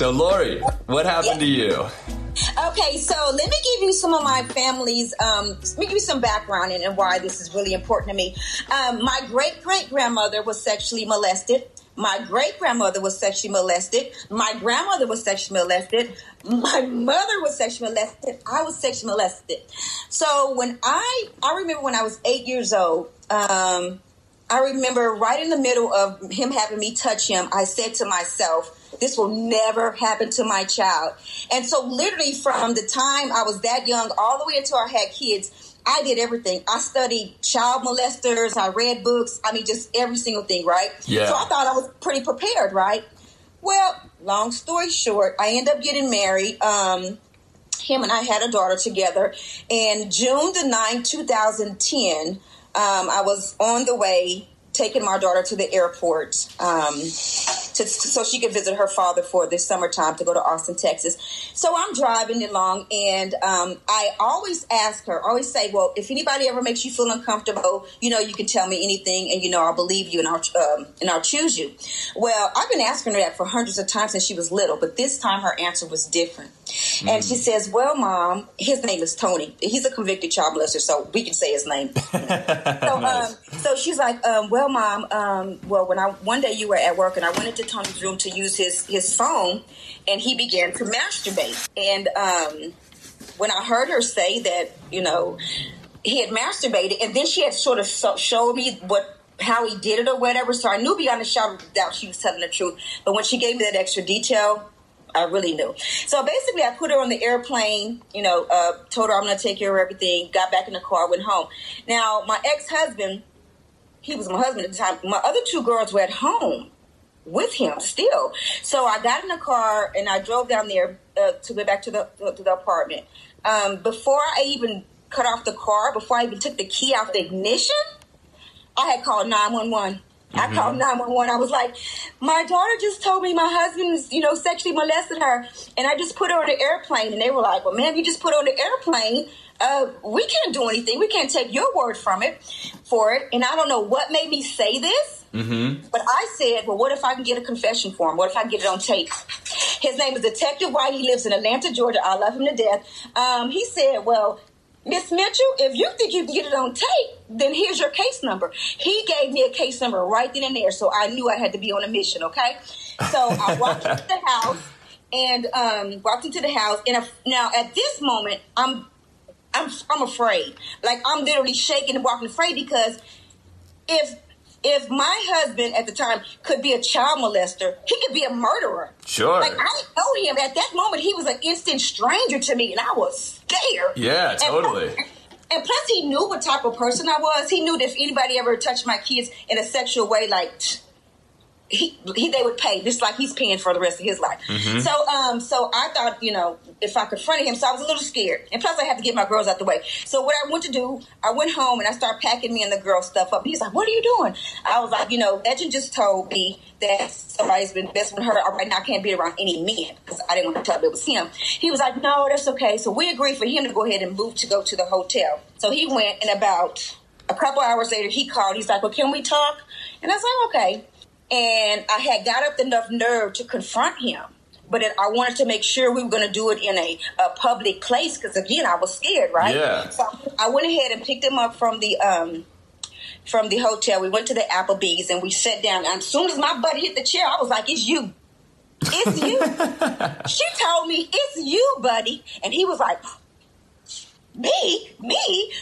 So, Lori, what happened to you? Okay, so let me give you some of my family's, um, let me give you some background and, and why this is really important to me. Um, my great great grandmother was sexually molested. My great grandmother was sexually molested. My grandmother was sexually molested. My mother was sexually molested. I was sexually molested. So when I, I remember when I was eight years old, um, I remember right in the middle of him having me touch him, I said to myself, this will never happen to my child. And so, literally, from the time I was that young all the way until I had kids, I did everything. I studied child molesters, I read books, I mean, just every single thing, right? Yeah. So, I thought I was pretty prepared, right? Well, long story short, I ended up getting married. Um, him and I had a daughter together. And June the 9th, 2010, um, I was on the way taking my daughter to the airport um, to, so she could visit her father for this summertime to go to Austin, Texas. So I'm driving along, and um, I always ask her, always say, "Well, if anybody ever makes you feel uncomfortable, you know, you can tell me anything, and you know, I'll believe you and I'll um, and I'll choose you." Well, I've been asking her that for hundreds of times since she was little, but this time her answer was different. And she says, "Well, mom, his name is Tony. He's a convicted child molester, so we can say his name." so, um, so she's like, um, "Well, mom, um, well, when I one day you were at work and I went into Tony's room to use his his phone, and he began to masturbate. And um, when I heard her say that, you know, he had masturbated, and then she had sort of so- showed me what." How he did it or whatever, so I knew beyond a shadow of doubt she was telling the truth. But when she gave me that extra detail, I really knew. So basically, I put her on the airplane, you know, uh, told her I'm going to take care of everything, got back in the car, went home. Now, my ex husband, he was my husband at the time, my other two girls were at home with him still. So I got in the car and I drove down there uh, to go back to the, to the apartment. Um, before I even cut off the car, before I even took the key out the ignition, I had called 911. I called 911. I was like, my daughter just told me my husband's, you know, sexually molested her. And I just put her on the airplane. And they were like, well, ma'am, you just put her on the airplane. Uh, we can't do anything. We can't take your word from it for it. And I don't know what made me say this. Mm-hmm. But I said, well, what if I can get a confession for him? What if I can get it on tape? His name is Detective White. He lives in Atlanta, Georgia. I love him to death. Um, he said, well, Miss Mitchell, if you think you can get it on tape, then here's your case number. He gave me a case number right then and there, so I knew I had to be on a mission, okay? So I walked into the house and um, walked into the house. And if, now at this moment, I'm I'm I'm afraid. Like I'm literally shaking and walking afraid because if if my husband at the time could be a child molester, he could be a murderer. Sure. Like I didn't know him at that moment. He was an instant stranger to me, and I was scared. Yeah, And totally. plus- And plus, he knew what type of person I was. He knew that if anybody ever touched my kids in a sexual way, like he, he they would pay just like he's paying for the rest of his life. Mm-hmm. So um so I thought you know if I confronted him, so I was a little scared, and plus I had to get my girls out the way. So what I went to do, I went home and I started packing me and the girls stuff up. He's like, "What are you doing?" I was like, "You know, Legend just told me that somebody's been messing with her. All right, now I can't be around any men because I didn't want to tell them it was him." He was like, "No, that's okay." So we agreed for him to go ahead and move to go to the hotel. So he went, and about a couple hours later, he called. He's like, "Well, can we talk?" And I was like, "Okay." And I had got up enough nerve to confront him. But it, I wanted to make sure we were going to do it in a, a public place because again, I was scared, right? Yeah. So I went ahead and picked him up from the um, from the hotel. We went to the Applebee's and we sat down. And as soon as my butt hit the chair, I was like, "It's you." It's you. she told me, it's you, buddy. And he was like, me? Me?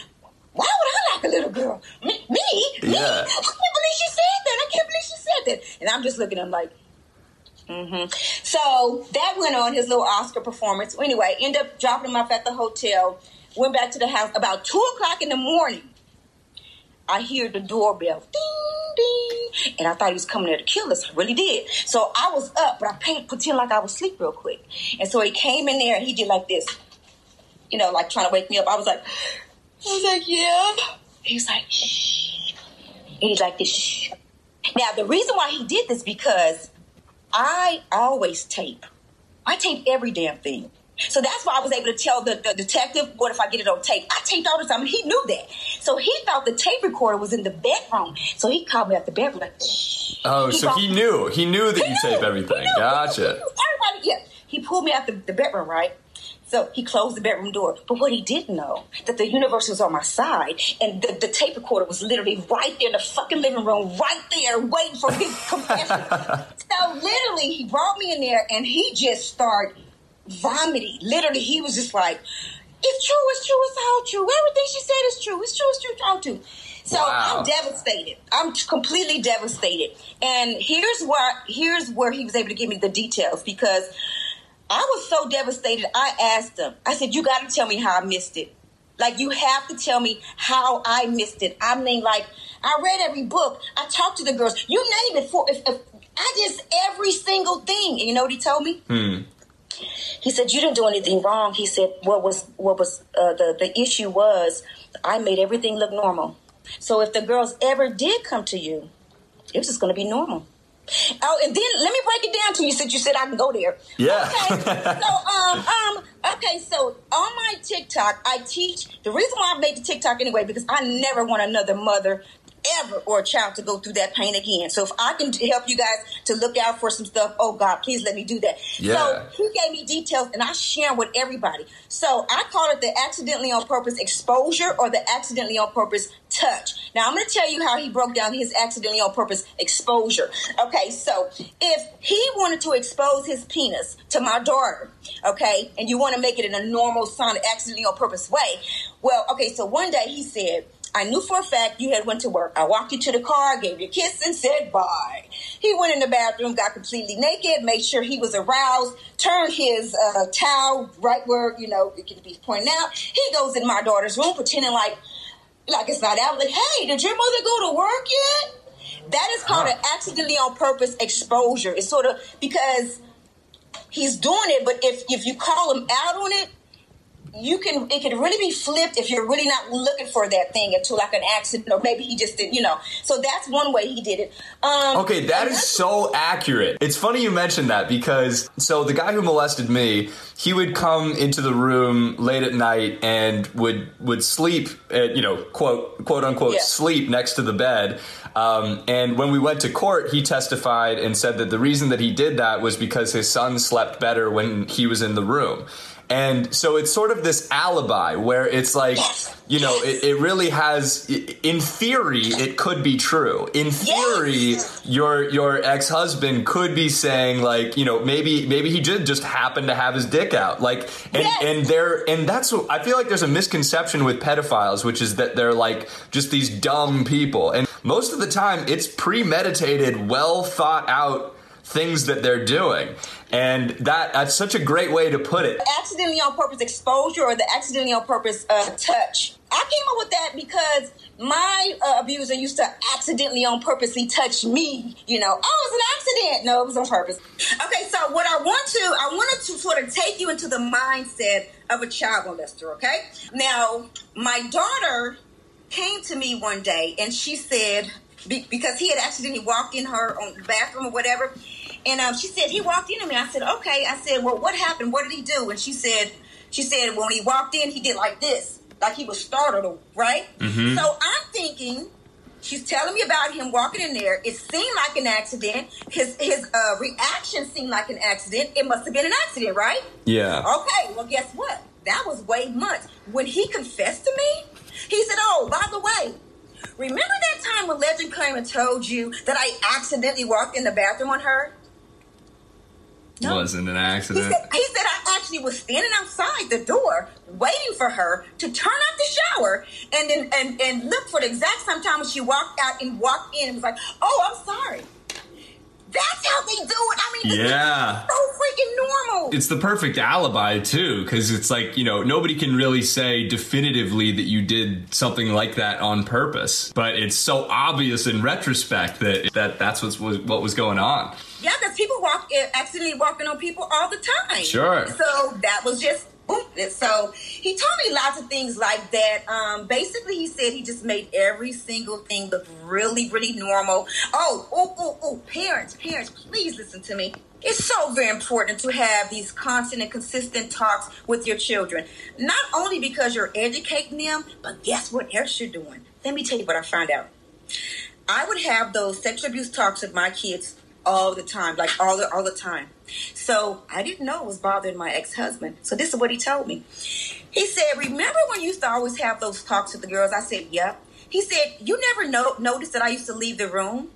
Why would I like a little girl? Me? Me? Me? I can't believe she said that. I can't believe she said that. And I'm just looking at him like, mm hmm So that went on his little Oscar performance. Anyway, end up dropping him off at the hotel. Went back to the house about two o'clock in the morning. I hear the doorbell, ding ding, and I thought he was coming there to kill us. I really did. So I was up, but I paid pretend like I was asleep real quick. And so he came in there and he did like this, you know, like trying to wake me up. I was like, I was like, yeah. He's like, shh. And he's like this. Shh. Now the reason why he did this because I always tape. I tape every damn thing. So that's why I was able to tell the, the detective, what if I get it on tape? I taped all the time, and he knew that. So he thought the tape recorder was in the bedroom. So he called me at the bedroom like, Shh. Oh, so thought- he knew. He knew that you He tape everything. He knew. Gotcha. Everybody, yeah. he pulled me out the, the bedroom, right? So he closed the bedroom door. But what he didn't know, that the universe was on my side and the, the tape recorder was literally right there in the fucking living room, right there, waiting for his confession. so literally, he brought me in there and he just started vomiting. Literally, he was just like, it's true, it's true, it's all true. Everything she said is true. It's true, it's true, it's all true. So Wow. I'm devastated. I'm completely devastated. And here's where here's where he was able to give me the details because I was so devastated. I asked him. I said, "You got to tell me how I missed it. Like you have to tell me how I missed it. I mean, like I read every book. I talked to the girls. You name it. For if, if I just every single thing. And you know what he told me? Hmm. He said, "You didn't do anything wrong." He said, "What was what was uh, the the issue was I made everything look normal. So if the girls ever did come to you, it was just going to be normal." Oh, and then let me break it down to you since you said I can go there. Yeah. Okay. so um um okay, so on my TikTok I teach the reason why I made the TikTok anyway because I never want another mother ever or a child to go through that pain again. So if I can help you guys to look out for some stuff, oh God, please let me do that. Yeah. So he gave me details and I share with everybody. So I call it the accidentally on purpose exposure or the accidentally on purpose touch. Now I'm going to tell you how he broke down his accidentally on purpose exposure. Okay, so if he wanted to expose his penis to my daughter, okay, and you want to make it in a normal, solid, accidentally on purpose way, well, okay, so one day he said, I knew for a fact you had went to work. I walked you to the car, gave you a kiss, and said bye. He went in the bathroom, got completely naked, made sure he was aroused, turned his uh, towel right where you know it could be pointing out. He goes in my daughter's room, pretending like like it's not out. Like, hey, did your mother go to work yet? That is called Huh. an accidentally on purpose exposure. It's sort of because he's doing it, but if if you call him out on it, you can it can really be flipped if you're really not looking for that thing into like an accident or maybe he just didn't you know so that's one way he did it um Okay, that is so accurate. It's funny you mentioned that because so the guy who molested me, he would come into the room late at night and would would sleep, at, you know, quote quote unquote Yeah. sleep next to the bed. Um, and when we went to court, he testified and said that the reason that he did that was because his son slept better when he was in the room. And so it's sort of this alibi where it's like, Yes. you know, it, it really has, in theory, it could be true. In theory, your your ex husband could be saying like, you know, maybe maybe he did just happen to have his dick out, like, and Yes. and there and that's I feel like there's a misconception with pedophiles, which is that they're like just these dumb people, and most of the time it's premeditated, well thought out things that they're doing, and that that's such a great way to put it. accidentally on purpose exposure or the accidentally on purpose uh, touch. I came up with that because my uh, abuser used to accidentally on purposely touch me. You know, oh, it was an accident. No, it was on purpose. Okay, so what I want to, I wanted to sort of take you into the mindset of a child molester. Okay, now my daughter came to me one day and she said be- because he had accidentally walked in her on the bathroom or whatever and um, she said he walked into me i said okay i said well what happened what did he do and she said she said when he walked in he did like this like he was startled right so i'm thinking She's telling me about him walking in there. It seemed like an accident. His his uh, reaction seemed like an accident. It must have been an accident, right? Yeah. Okay, well, guess what? That was way months. When he confessed to me, he said, Oh, by the way, remember that time when Legend came and told you that I accidentally walked in the bathroom on her? No. Wasn't an accident. He said, he said I actually was standing outside the door waiting for her to turn off the shower and then and, and look for the exact same time when she walked out and walked in and was like, Oh, I'm sorry. That's how they do it. I mean, Yeah. so freaking normal. It's the perfect alibi too, because it's like you know nobody can really say definitively that you did something like that on purpose, but it's so obvious in retrospect that that that's what's was, what was going on. Yeah, because people walk accidentally walking on people all the time. Sure. So that was just boom. So he told me lots of things like that. Um, basically, he said he just made every single thing look really, really normal. Oh, oh, oh, oh, parents, parents, please listen to me. It's so very important to have these constant and consistent talks with your children. Not only because you're educating them, but guess what else you're doing? Let me tell you what I found out. I would have those sexual abuse talks with my kids all the time, like all the all the time. So I didn't know it was bothering my ex husband. So this is what he told me. He said, "Remember when you used to always have those talks with the girls?" I said, "Yep." He said, "You never no- noticed that I used to leave the room."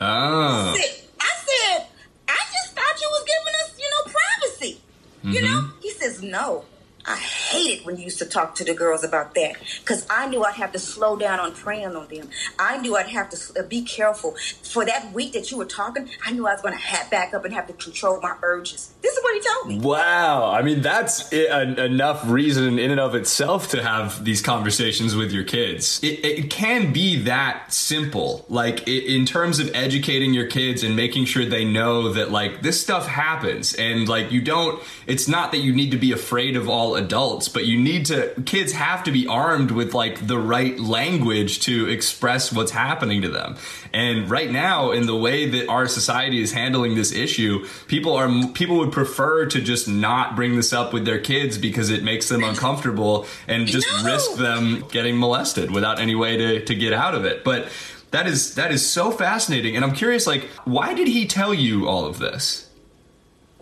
Ah. Oh. I said, I said, I just thought you was giving us, you know, privacy. You know? Mm-hmm. He says, no. I hated when you used to talk to the girls about that because I knew I'd have to slow down on preying on them. I knew I'd have to uh, be careful. For that week that you were talking, I knew I was going to hat back up and have to control my urges. This is what he told me. Wow. I mean, that's i- en- enough reason in and of itself to have these conversations with your kids. It, it can be that simple. Like, i in terms of educating your kids and making sure they know that, like, this stuff happens. And, like, you don't, it's not that you need to be afraid of all adults, but you need to, kids have to be armed with, like, the right language to express what's happening to them. And right now, in the way that our society is handling this issue, people are people would prefer to just not bring this up with their kids because it makes them uncomfortable and just No. risk them getting molested without any way to, to get out of it. But that is that is so fascinating, and I'm curious, like, why did he tell you all of this?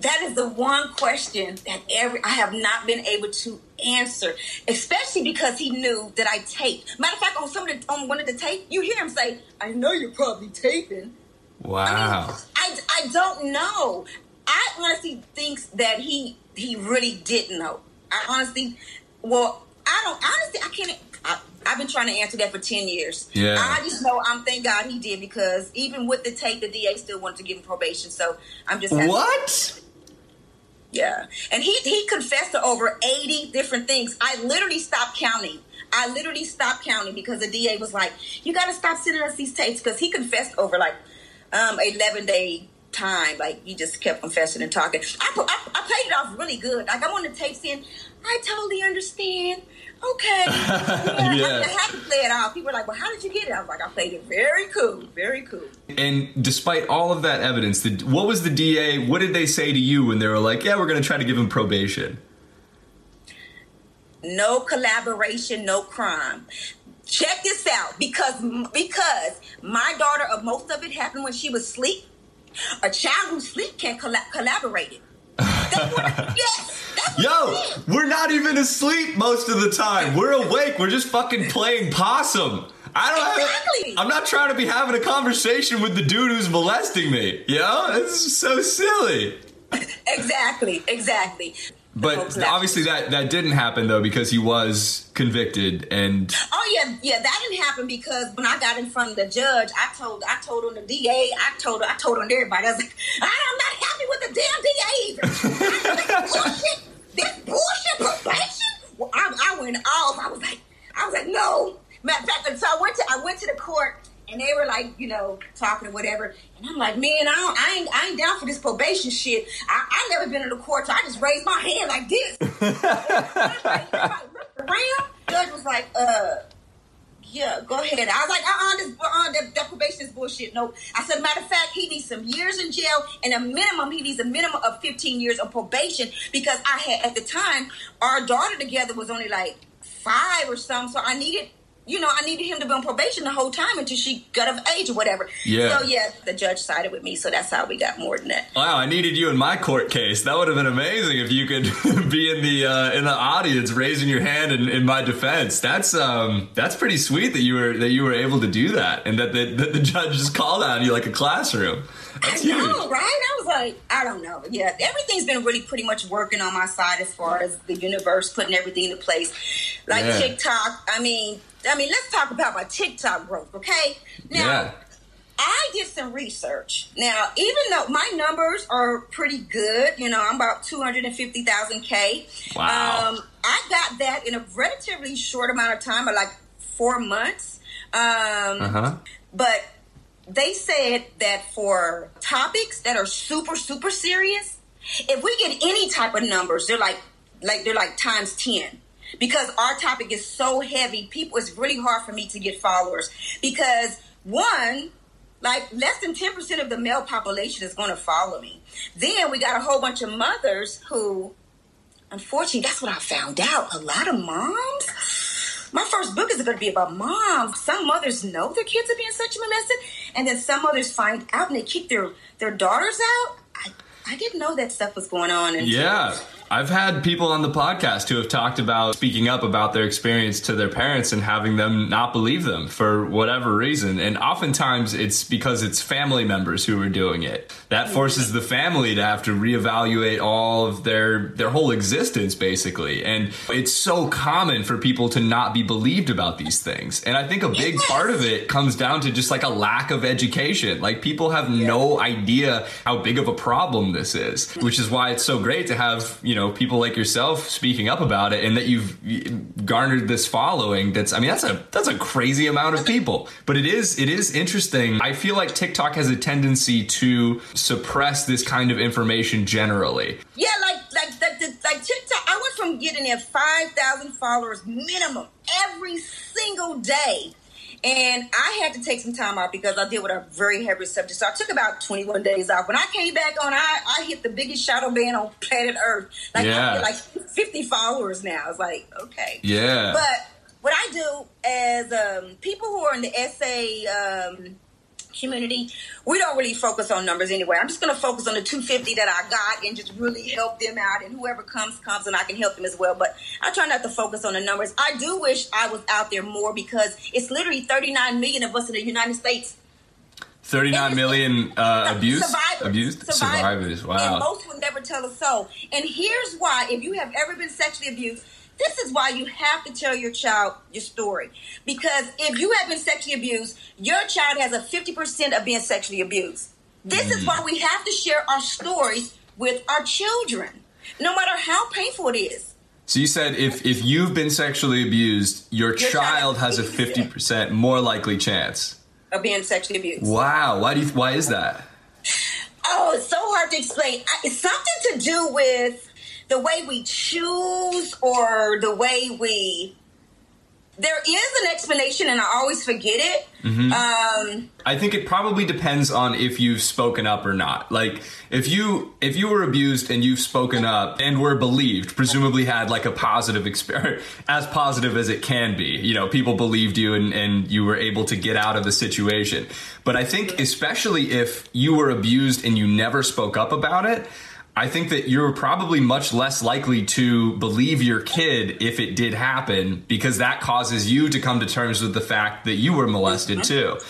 That is the one question that every I have not been able to answer, especially because he knew that I taped. Matter of fact, on some of the, on one of the tape, you hear him say, "I know you're probably taping." Wow. I, I don't know. I honestly thinks that he he really didn't know. I honestly, well, I don't honestly. I can't. I, I've been trying to answer that for ten years. Yeah. I just know. I'm thank God he did because even with the tape, the DA still wanted to give him probation. So I'm just What? Yeah. And he he confessed to over 80 different things. I literally stopped counting. I literally stopped counting because the DA was like, "You got to stop sending us these tapes," because he confessed over like um 11 day time. Like he just kept confessing and talking. I, I I played it off really good. Like I'm on the tape saying, "I totally understand." Okay. Yeah, Yeah. I, I had to play it off. People were like, "Well, how did you get it?" I was like, "I played it very cool, very cool." And despite all of that evidence, the, what was the DA? What did they say to you when they were like, "Yeah, we're going to try to give him probation"? no collaboration, no crime. Check this out, because because my daughter, of most of it happened when she was asleep. A child who's asleep can't colla- collaborate it. Yes, Yo, we're not even asleep most of the time. We're awake. We're just fucking playing possum. I don't Exactly. have. I'm not trying to be having a conversation with the dude who's molesting me. You know, is so silly. exactly, exactly. But obviously that that didn't happen though because he was convicted and Oh yeah, yeah, that didn't happen because when I got in front of the judge, I told I told on the DA, I told I told on everybody. I was like, ah, I'm not happy with the damn DA either. This bullshit, this bullshit probation. Well, I, I went off. I was like, I was like, no. Matter of fact, so I went to I went to the court and they were like, you know, talking or whatever. And I'm like, man, I don't, I ain't, I ain't down for this probation shit. I, I never been in the court, so I just raised my hand like this. Around. Judge was like, uh, yeah, go ahead. I was like, uh-uh, this, uh-uh, that, that probation is bullshit. No. I said, matter of fact, he needs some years in jail and a minimum, he needs a minimum of 15 years of probation because I had, at the time, our daughter together was only like five or something. So I needed, you know, I needed him to be on probation the whole time until she got of age or whatever. Yeah. So yeah, the judge sided with me. So that's how we got more than that. wow, I needed you in my court case. That would have been amazing if you could be in the uh, in the audience raising your hand in, in my defense. That's um that's pretty sweet that you were that you were able to do that and that the, that the judge just called on you like a classroom. That's I know, huge. right? I was like, I don't know. Yeah, everything's been really pretty much working on my side as far as the universe putting everything into place. Like Yeah. TikTok. I mean, I mean, let's talk about my TikTok growth, okay? Now, Yeah. I did some research. Now, even though my numbers are pretty good, you know, I'm about 250,000 K. Wow. Um, I got that in a relatively short amount of time, like four months. Um, Uh-huh. but they said that for topics that are super super serious if we get any type of numbers they're like like they're like times 10 because our topic is so heavy people it's really hard for me to get followers. Because one like less than 10% of the male population is going to follow me. Then we got a whole bunch of mothers who unfortunately that's what i found out. A lot of moms my first book is going to be about moms. Some mothers know their kids are being sexually molested, and then some mothers find out and they kick their their daughters out. I I didn't know that stuff was going on. And Yeah. I've had people on the podcast who have talked about speaking up about their experience to their parents and having them not believe them for whatever reason. And oftentimes it's because it's family members who are doing it. That forces the family to have to reevaluate all of their their whole existence basically. And it's so common for people to not be believed about these things. And I think a big part of it comes down to just like a lack of education. Like people have no idea how big of a problem this is, which is why it's so great to have, you know, people like yourself speaking up about it and that you've garnered this following that's I mean that's a that's a crazy amount of people. But it is it is interesting. I feel like TikTok has a tendency to suppress this kind of information generally. Yeah, like like like, like TikTok. I went from getting at five thousand followers minimum every single day, and I had to take some time out because I deal with a very heavy subject. So I took about twenty one days off. When I came back on, I I hit the biggest shadow ban on planet Earth. Like Yeah. Like fifty followers now. It's like okay, Yeah. but what I do as um, people who are in the SA um, community, we don't really focus on numbers anyway. I'm just going to focus on the 250 that I got and just really help them out. And whoever comes, comes, and I can help them as well. But I try not to focus on the numbers. I do wish I was out there more because it's literally 39 million of us in the United States 39 million uh, abused survivors. abused survivors. And Wow. most would never tell us so. And here's why: if you have ever been sexually abused, this is why you have to tell your child your story. Because if you have been sexually abused, your child has a fifty percent of being sexually abused. This Mm. is why we have to share our stories with our children, no matter how painful it is. So you said if if you've been sexually abused, your, child child has a has fifty percent more likely chance. Of being sexually abused. Wow. Why do you, why is that? Oh, it's so hard to explain. I- It's something to do with the way we choose or the way we. There is an explanation, and I always forget it. Um, I think it probably depends on if you've spoken up or not. Like if you if you were abused and you've spoken up and were believed, presumably had like a positive experience, as positive as it can be. You know, people believed you and and you were able to get out of the situation. But I think especially if you were abused and you never spoke up about it. I think that you're probably much less likely to believe your kid if it did happen because that causes you to come to terms with the fact that you were molested mm-hmm. too.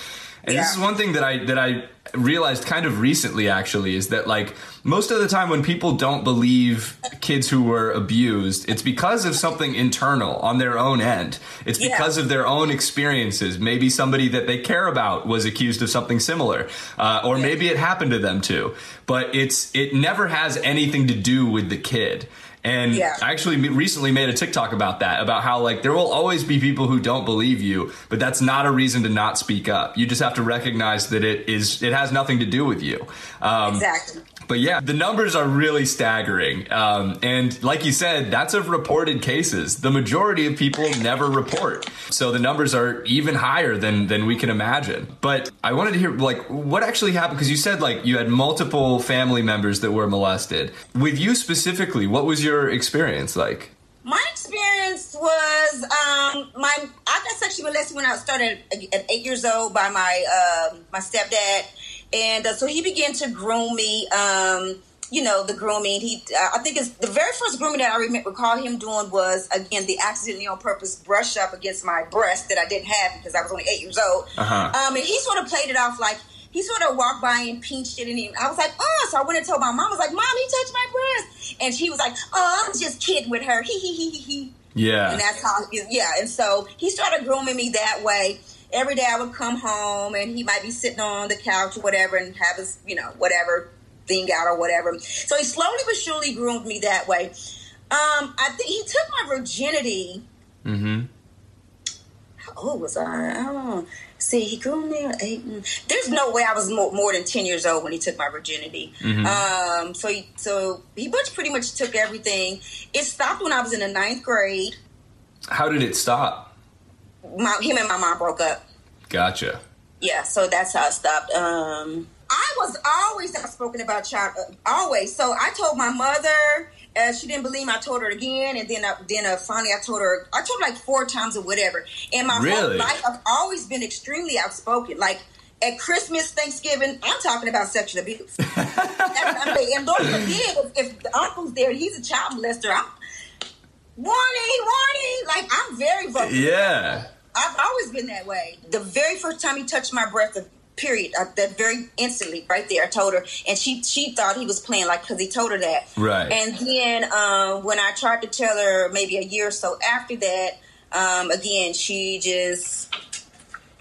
And this is one thing that I that I realized kind of recently actually is that like most of the time when people don't believe kids who were abused, it's because of something internal on their own end. It's Yeah. because of their own experiences. Maybe somebody that they care about was accused of something similar, uh, or maybe it happened to them too. But it's it never has anything to do with the kid. And Yeah. I actually recently made a TikTok about that, about how like there will always be people who don't believe you, but that's not a reason to not speak up. You just have to recognize that it is it has nothing to do with you. Um, exactly. But yeah, the numbers are really staggering. Um, and like you said, that's of reported cases. The majority of people never report. So the numbers are even higher than, than we can imagine. But I wanted to hear, like, what actually happened? Because you said, like, you had multiple family members that were molested. With you specifically, what was your experience like? My experience was um, my I got sexually molested when I started at eight years old by my uh, my stepdad, and uh, so he began to groom me. Um, you know the grooming. He uh, I think it's the very first grooming that I remember recall him doing was again the accidentally on purpose brush up against my breast that I didn't have because I was only eight years old. Uh-huh. Um, and he sort of played it off like he sort of walked by and pinched it, and he, I was like, oh. So I went and told my mom. I was like, mom, he touched my breast, and she was like, oh, I'm just kidding with her. He he he he he. Yeah. And that's how, yeah. And so he started grooming me that way. Every day I would come home and he might be sitting on the couch or whatever and have his, you know, whatever thing out or whatever. So he slowly but surely groomed me that way. Um, I think he took my virginity. Mm-hmm. How old was I? I don't know. See, he groomed me at eight. There's no way I was more, more than ten years old when he took my virginity. Um, so he, so he much pretty much took everything. It stopped when I was in the ninth grade. How did it stop? My him and my mom broke up. Gotcha. Yeah, so that's how it stopped. Um, I was always outspoken about child, uh, always. So I told my mother. Uh, she didn't believe me. I told her again, and then uh, then uh, finally I told her. I told her like four times or whatever. And my whole life, I've always been extremely outspoken. Like at Christmas, Thanksgiving, I'm talking about sexual abuse. I'm. And Lord forbid, if, if the uncle's there and he's a child molester, I'm warning, warning. Like I'm very vocal. Yeah. I've always been that way. The very first time he touched my breast, the period, uh, that very instantly, right there, I told her, and she she thought he was playing, like because he told her that. Right. And then um, when I tried to tell her, maybe a year or so after that, um, again, she just.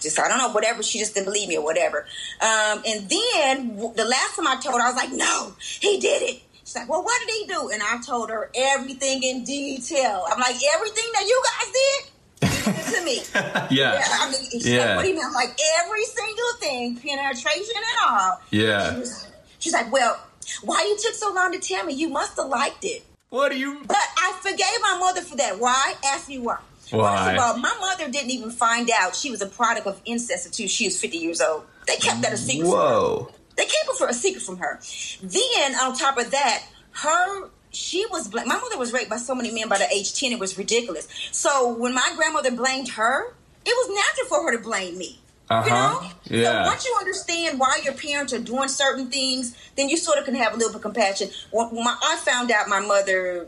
Just I don't know, whatever. She just didn't believe me or whatever. Um, and then w- the last time I told her, I was like, "No, he did it." She's like, "Well, what did he do?" And I told her everything in detail. I'm like, "Everything that you guys did, he did it to me." Yeah. Yeah, I mean, she's Yeah. like, what do you mean? I'm like, every single thing, penetration and all. Yeah. She was- she's like, well, why you took so long to tell me? You must have liked it. What do you? But I forgave my mother for that. Why? Ask me why. Why? First of all, my mother didn't even find out she was a product of incest until she was 50 years old. They kept that a secret. Whoa. They kept it for a secret from her. Then on top of that, her she was bla- my mother was raped by so many men by the age 10 it was ridiculous. So when my grandmother blamed her, it was natural for her to blame me. You Uh-huh. know? Yeah. So once you understand why your parents are doing certain things, then you sort of can have a little bit of compassion. When my, I found out my mother,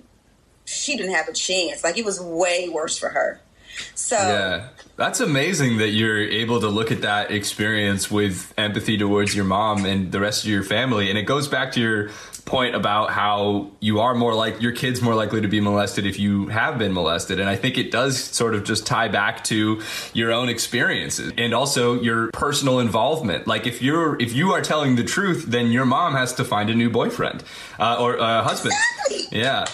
she didn't have a chance. Like it was way worse for her. So Yeah. That's amazing that you're able to look at that experience with empathy towards your mom and the rest of your family. And it goes back to your point about how you are more like your kids more likely to be molested if you have been molested. And I think it does sort of just tie back to your own experiences and also your personal involvement. Like if you're if you are telling the truth, then your mom has to find a new boyfriend uh, or uh, husband. Exactly. Yeah.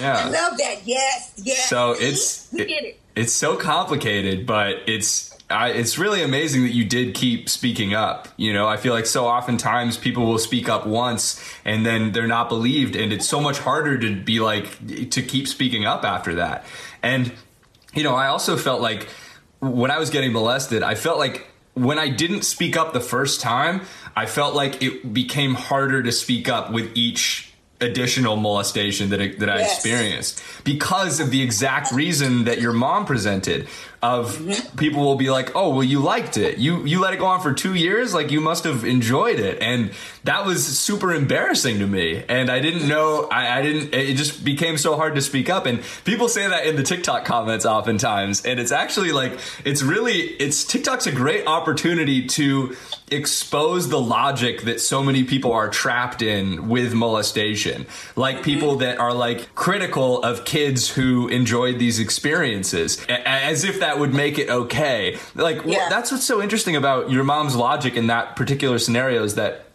Yeah. I love that. Yes, yes. So it's we get it. It's so complicated, but it's I, it's really amazing that you did keep speaking up. You know, I feel like so oftentimes people will speak up once and then they're not believed, and it's so much harder to be like to keep speaking up after that. And you know, I also felt like when I was getting molested, I felt like when I didn't speak up the first time, I felt like it became harder to speak up with each additional molestation that I, that I experienced because of the exact reason that your mom presented of Mm-hmm. people will be like oh well you liked it. You you let it go on for 2 years? Like you must have enjoyed it. And that was super embarrassing to me. And I didn't know I, I didn't it just became so hard to speak up. And people say that in the TikTok comments oftentimes. And it's actually like it's really it's TikTok's a great opportunity to expose the logic that so many people are trapped in with molestation. Like people that are like critical of kids who enjoyed these experiences. As if that would make it okay. Like Yeah. that's what's so interesting about your mom's logic in that particular scenario is that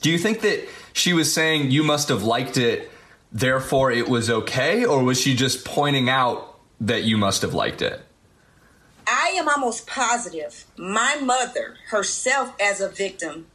do you think that she was saying you must have liked it therefore it was okay? Or was she just pointing out that you must have liked it? I am almost positive my mother herself as a victim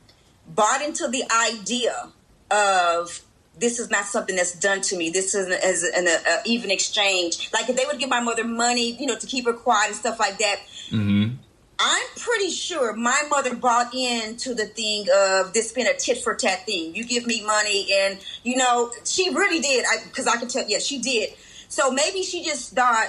bought into the idea of this is not something that's done to me. This isn't as an a, a even exchange. Like if they would give my mother money, you know, to keep her quiet and stuff like that. Mm-hmm. I'm pretty sure my mother bought into the thing of this being a tit for tat thing. You give me money, and you know she really did. Because I could tell. Yeah, she did. So maybe she just thought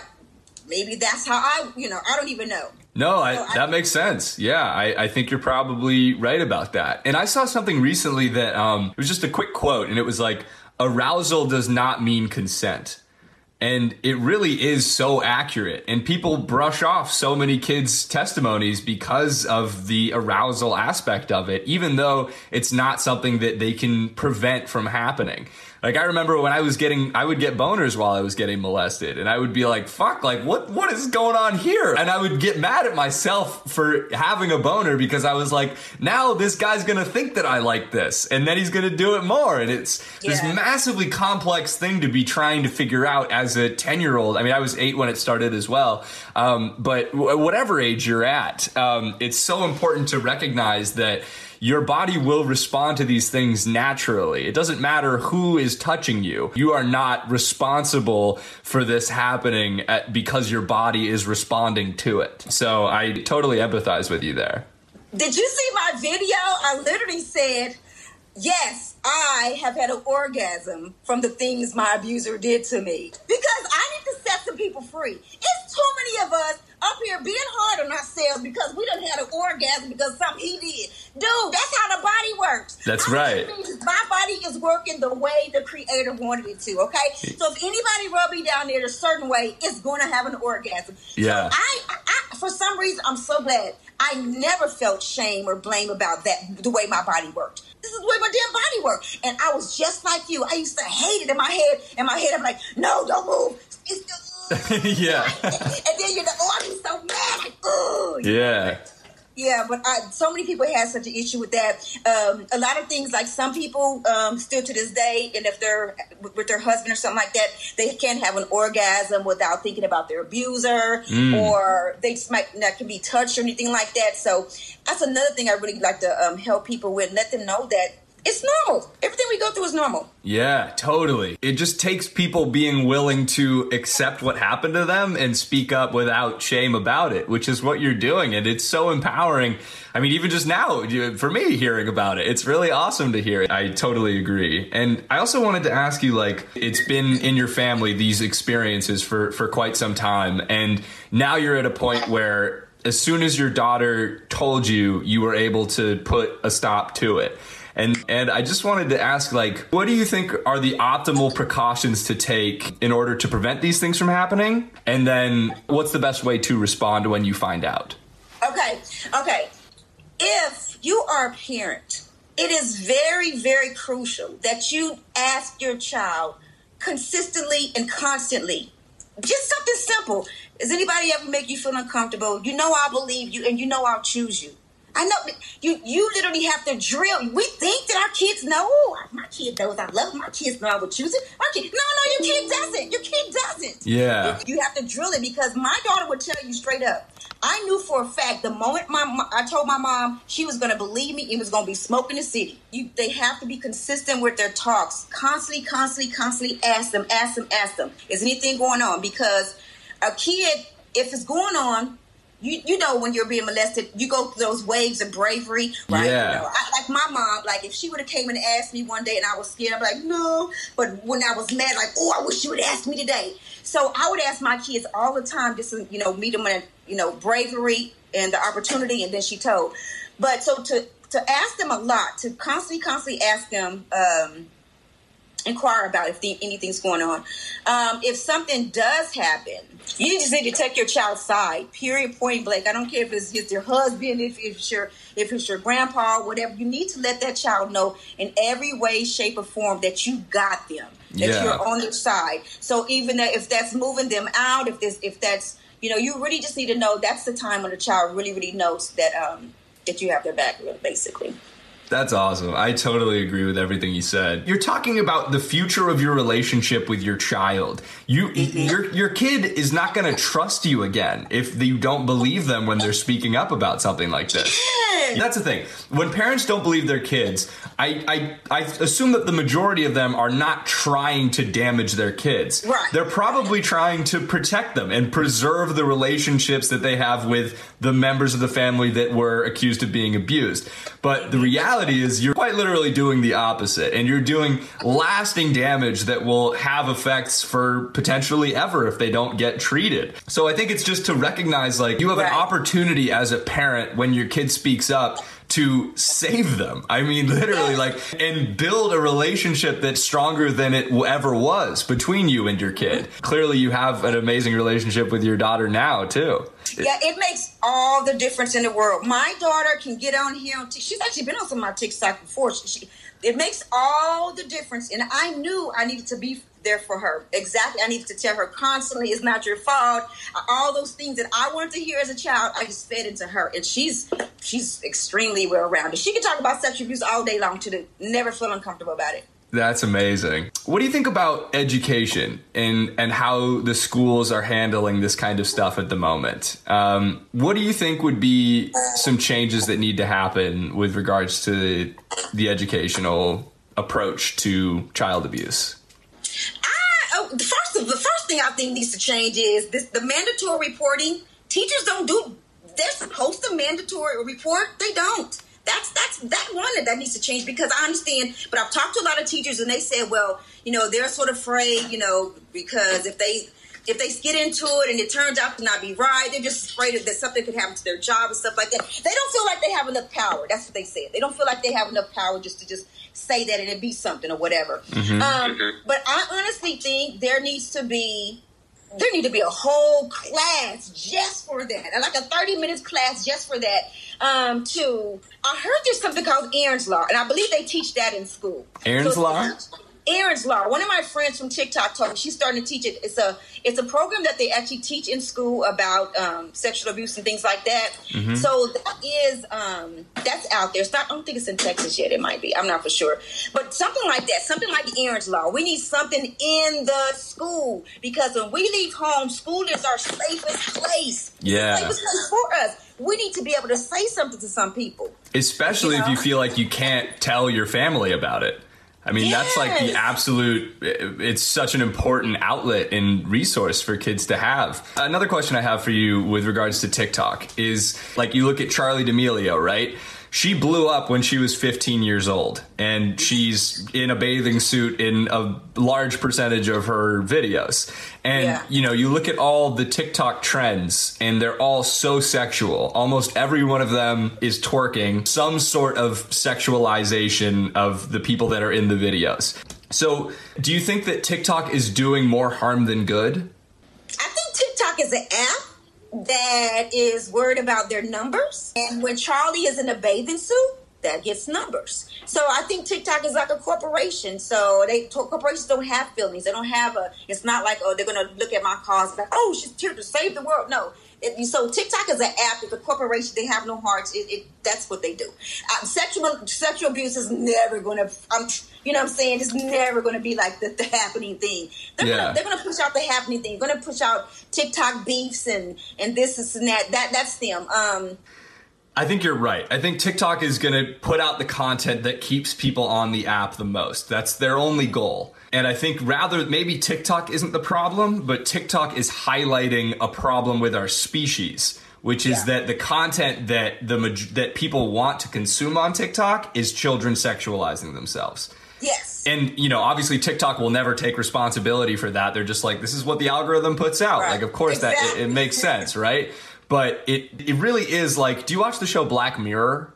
maybe that's how I. You know, I don't even know. No, I, that makes sense. Yeah, I, I think you're probably right about that. And I saw something recently that um, it was just a quick quote, and it was like, arousal does not mean consent. And it really is so accurate. And people brush off so many kids' testimonies because of the arousal aspect of it, even though it's not something that they can prevent from happening. Like I remember when I was getting, I would get boners while I was getting molested, and I would be like, "Fuck! Like what? What is going on here?" And I would get mad at myself for having a boner because I was like, "Now this guy's gonna think that I like this, and then he's gonna do it more." And it's this massively complex thing to be trying to figure out as a 10 year old. I mean, I was eight when it started as well. Um, but w- whatever age you're at, um, it's so important to recognize that your body will respond to these things naturally. It doesn't matter who is touching you. You are not responsible for this happening at, because your body is responding to it. So I totally empathize with you there. Did you see my video? I literally said, Yes, I have had an orgasm from the things my abuser did to me. Because I need to set some people free. It's too many of us up here being hard on ourselves because we don't have an orgasm because something he did. Dude, that's how the body works. That's I right. My body is working the way the creator wanted it to, okay? So if anybody rub me down there a certain way, it's going to have an orgasm. Yeah. So I, I, for some reason, I'm so glad I never felt shame or blame about that, the way my body worked. This is the way my damn body worked. And I was just like you. I used to hate it in my head. In my head, I'm like, no, don't move. It's yeah. and then you're the, oh, I'm so mad. Like, Yeah. Yeah, but I, so many people have such an issue with that. Um, a lot of things, like some people um, still to this day, and if they're with their husband or something like that, they can't have an orgasm without thinking about their abuser, or they just might not can be touched or anything like that. So that's another thing I really like to um, help people with, let them know that it's normal. Everything we go through is normal. Yeah, totally. It just takes people being willing to accept what happened to them and speak up without shame about it, which is what you're doing. And it's so empowering. I mean, even just now, for me, hearing about it, it's really awesome to hear. I totally agree. And I also wanted to ask you like, it's been in your family, these experiences for, for quite some time. And now you're at a point where as soon as your daughter told you, you were able to put a stop to it. And and I just wanted to ask like what do you think are the optimal precautions to take in order to prevent these things from happening? And then what's the best way to respond when you find out? Okay, okay. If you are a parent, it is very, very crucial that you ask your child consistently and constantly. Just something simple. Does anybody ever make you feel uncomfortable? You know I'll believe you and you know I'll choose you. I know you you literally have to drill. We think that our kids know. Oh, my kid knows I love him. My kids know I would choose it. My kid, no, no, your kid doesn't. Your kid doesn't. Yeah. You have to drill it because my daughter would tell you straight up. I knew for a fact the moment my mo- I told my mom she was going to believe me, it was going to be smoke in the city. You, they have to be consistent with their talks. Constantly, constantly, constantly ask them, ask them, ask them. Is anything going on? Because a kid, if it's going on, you you know when you're being molested, you go through those waves of bravery, right? Yeah. You know, I, like my mom, like if she would have came and asked me one day and I was scared, I'd be like, no. But when I was mad, like, oh, I wish you would ask me today. So I would ask my kids all the time, just to, you know, meet them in, you know, bravery and the opportunity, and then she told. But so to to ask them a lot, to constantly, constantly ask them. um inquire about if the, anything's going on. Um, if something does happen, you just need to take your child's side. Period. Point blank. I don't care if it's, it's your husband, if, it's your if it's your grandpa, whatever. You need to let that child know in every way, shape, or form that you got them. That Yeah. you're on their side. So even that if that's moving them out, if this if that's you know, you really just need to know that's the time when the child really, really knows that um that you have their back, basically. That's awesome. I totally agree with everything you said. You're talking about the future of your relationship with your child. You mm-hmm. your your kid is not going to trust you again if you don't believe them when they're speaking up about something like this. That's the thing. When parents don't believe their kids, I, I I assume that the majority of them are not trying to damage their kids. Right. They're probably trying to protect them and preserve the relationships that they have with the members of the family that were accused of being abused. But the reality is you're quite literally doing the opposite and you're doing lasting damage that will have effects for potentially ever if they don't get treated. So I think it's just to recognize like you have an opportunity as a parent when your kid speaks up to save them. I mean, literally, like, and build a relationship that's stronger than it ever was between you and your kid. Clearly, you have an amazing relationship with your daughter now, too. Yeah, it makes all the difference in the world. My daughter can get on here. On t- she's actually been on some of my TikTok before. She, she, it makes all the difference. And I knew I needed to be there for her. Exactly. I needed to tell her constantly, it's not your fault. All those things that I wanted to hear as a child, I just fed into her. And she's she's extremely well rounded. She can talk about sexual abuse all day long to the never feel uncomfortable about it. That's amazing. What do you think about education and and how the schools are handling this kind of stuff at the moment? Um, what do you think would be some changes that need to happen with regards to the educational approach to child abuse? The first the first thing I think needs to change is this the mandatory reporting. Teachers don't do. They're supposed to mandatory report. They don't. That's that's that one that, that needs to change because I understand. But I've talked to a lot of teachers and they said, well, you know, they're sort of afraid, you know, because if they if they get into it and it turns out to not be right, they're just afraid that something could happen to their job and stuff like that. They don't feel like they have enough power. That's what they said. They don't feel like they have enough power just to just say that and it be something or whatever. Mm-hmm. Um, but I honestly think there needs to be there need to be a whole class just for that, and like a thirty minutes class just for that. Um, to I heard there's something called Erin's Law, and I believe they teach that in school. Erin's So- Law? Erin's Law. One of my friends from TikTok told me she's starting to teach it. It's a it's a program that they actually teach in school about um, sexual abuse and things like that. Mm-hmm. So that is um, that's out there. It's not. I don't think it's in Texas yet. It might be. I'm not for sure. But something like that. Something like Erin's Law. We need something in the school because when we leave home, school is our safest place. Yeah. safest place for us. We need to be able to say something to some people. Especially You if you feel like you can't tell your family about it. I mean, that's like the absolute, it's such an important outlet and resource for kids to have. Another question I have for you with regards to TikTok is like you look at Charli D'Amelio, right? She blew up when she was 15 years old, and she's in a bathing suit in a large percentage of her videos. And Yeah. you know, you look at all the TikTok trends and they're all so sexual. Almost every one of them is twerking some sort of sexualization of the people that are in the videos. So, do you think that TikTok is doing more harm than good? I think TikTok is an app that is worried about their numbers. And when Charli is in a bathing suit, that gets numbers. So I think TikTok is like a corporation. So they corporations don't have feelings. They don't have a. It's not like oh they're gonna look at my cause like oh she's here to save the world. No. It, so TikTok is an app. It's a corporation. They have no hearts. It, it that's what they do. Um, sexual sexual abuse is never gonna. Um, you know what I'm saying? It's never gonna be like the, the happening thing. They're Yeah. gonna they're gonna push out the happening thing. They're gonna push out TikTok beefs and and this is and that. That that's them. Um, I think you're right. I think TikTok is going to put out the content that keeps people on the app the most. That's their only goal. And I think rather maybe TikTok isn't the problem, but TikTok is highlighting a problem with our species, which is Yeah. that the content that the that people want to consume on TikTok is children sexualizing themselves. yes. And you know, obviously TikTok will never take responsibility for that. They're just like this is what the algorithm puts out. Right. Like of course that it, it makes sense, right? But it it really is like do you watch the show Black Mirror?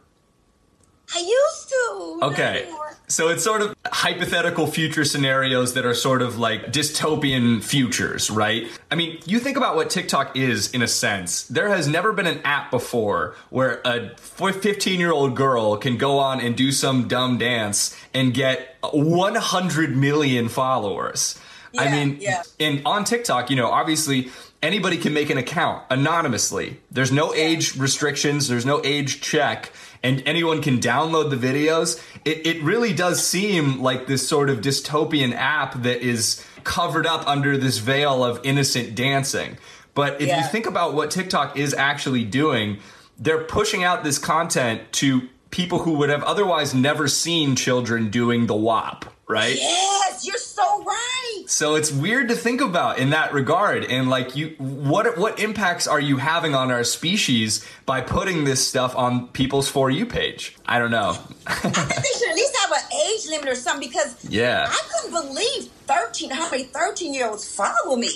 I used to. Okay. So it's sort of hypothetical future scenarios that are sort of like dystopian futures, right? I mean, you think about what TikTok is in a sense. There has never been an app before where a 15 year old girl can go on and do some dumb dance and get 100 million followers. I Yeah, mean, yeah. and on TikTok, you know, obviously anybody can make an account anonymously. There's no age restrictions, there's no age check, and anyone can download the videos. It, it really does seem like this sort of dystopian app that is covered up under this veil of innocent dancing. But if you think about what TikTok is actually doing, they're pushing out this content to people who would have otherwise never seen children doing the WAP, right? Yes, you're so right. So it's weird to think about in that regard. And like you what what impacts are you having on our species by putting this stuff on people's for you page? I don't know. I think they should at least have an age limit or something because Yeah. I couldn't believe 13, how many 13 year olds follow me.